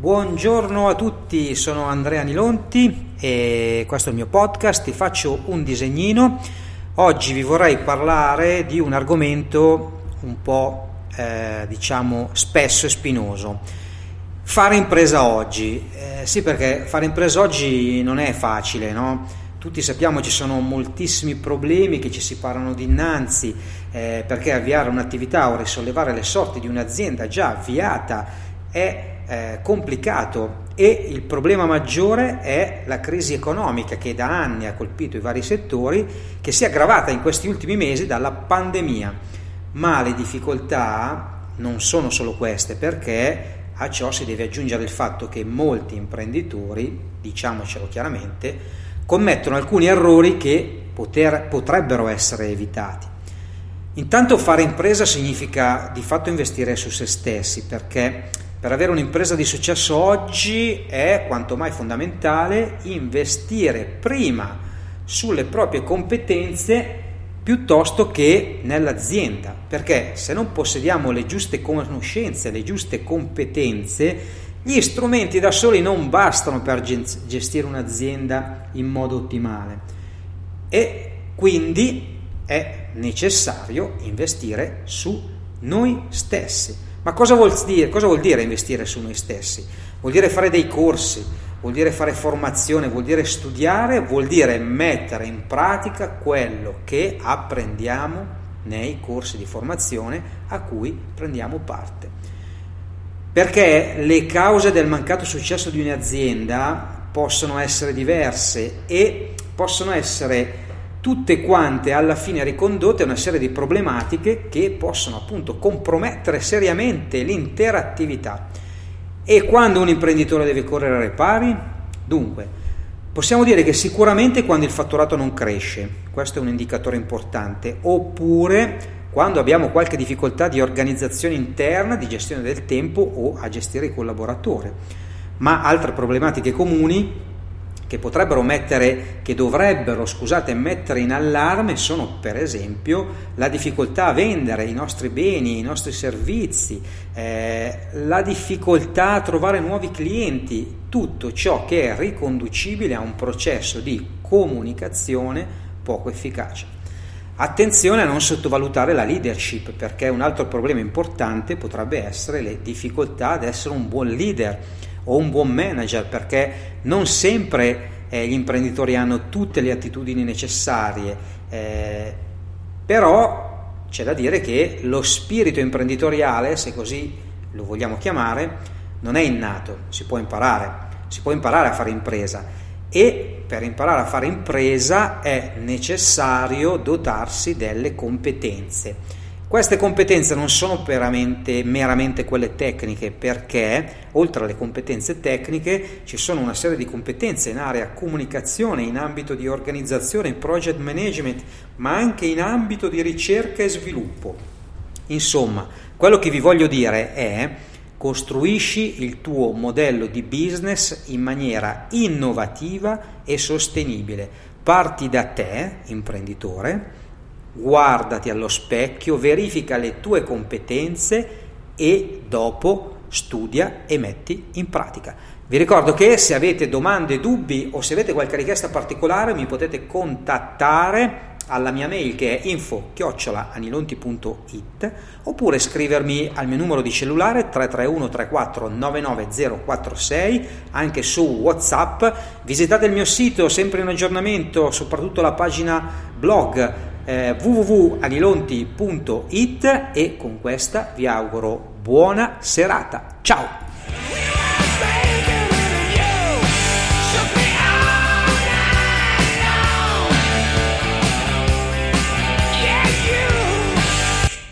Buongiorno a tutti, sono Andrea Nilonti e questo è il mio podcast, ti faccio un disegnino. Oggi vi vorrei parlare di un argomento un po' eh, diciamo spesso e spinoso. Fare impresa oggi. Eh, sì, perché fare impresa oggi non è facile, no? Tutti sappiamo ci sono moltissimi problemi che ci si parano dinanzi, eh, perché avviare un'attività o risollevare le sorti di un'azienda già avviata è eh, complicato e il problema maggiore è la crisi economica che da anni ha colpito i vari settori, che si è aggravata in questi ultimi mesi dalla pandemia. Ma le difficoltà non sono solo queste, perché a ciò si deve aggiungere il fatto che molti imprenditori, diciamocelo chiaramente, commettono alcuni errori che poter, potrebbero essere evitati. Intanto fare impresa significa di fatto investire su se stessi perché per avere un'impresa di successo oggi è quanto mai fondamentale investire prima sulle proprie competenze piuttosto che nell'azienda, perché se non possediamo le giuste conoscenze, le giuste competenze, gli strumenti da soli non bastano per gestire un'azienda in modo ottimale e quindi è necessario investire su noi stessi. Ma cosa vuol, dire, cosa vuol dire investire su noi stessi? Vuol dire fare dei corsi, vuol dire fare formazione, vuol dire studiare, vuol dire mettere in pratica quello che apprendiamo nei corsi di formazione a cui prendiamo parte perché le cause del mancato successo di un'azienda possono essere diverse e possono essere tutte quante alla fine ricondotte a una serie di problematiche che possono appunto compromettere seriamente l'intera attività. E quando un imprenditore deve correre ai repari? Dunque, possiamo dire che sicuramente quando il fatturato non cresce, questo è un indicatore importante, oppure quando abbiamo qualche difficoltà di organizzazione interna, di gestione del tempo o a gestire i collaboratori. Ma altre problematiche comuni che potrebbero mettere, che dovrebbero, scusate, mettere in allarme sono per esempio la difficoltà a vendere i nostri beni, i nostri servizi, eh, la difficoltà a trovare nuovi clienti, tutto ciò che è riconducibile a un processo di comunicazione poco efficace. Attenzione a non sottovalutare la leadership perché un altro problema importante potrebbe essere le difficoltà ad essere un buon leader o un buon manager perché non sempre eh, gli imprenditori hanno tutte le attitudini necessarie, eh, però c'è da dire che lo spirito imprenditoriale, se così lo vogliamo chiamare, non è innato, si può imparare, si può imparare a fare impresa e per imparare a fare impresa è necessario dotarsi delle competenze. Queste competenze non sono meramente quelle tecniche perché oltre alle competenze tecniche ci sono una serie di competenze in area comunicazione, in ambito di organizzazione, project management, ma anche in ambito di ricerca e sviluppo. Insomma, quello che vi voglio dire è Costruisci il tuo modello di business in maniera innovativa e sostenibile. Parti da te, imprenditore, guardati allo specchio, verifica le tue competenze e dopo studia e metti in pratica. Vi ricordo che se avete domande, dubbi o se avete qualche richiesta particolare mi potete contattare alla mia mail che è info-anilonti.it oppure scrivermi al mio numero di cellulare 331 34 99046 anche su Whatsapp. Visitate il mio sito, sempre in aggiornamento, soprattutto la pagina blog eh, www.anilonti.it e con questa vi auguro buona serata. Ciao!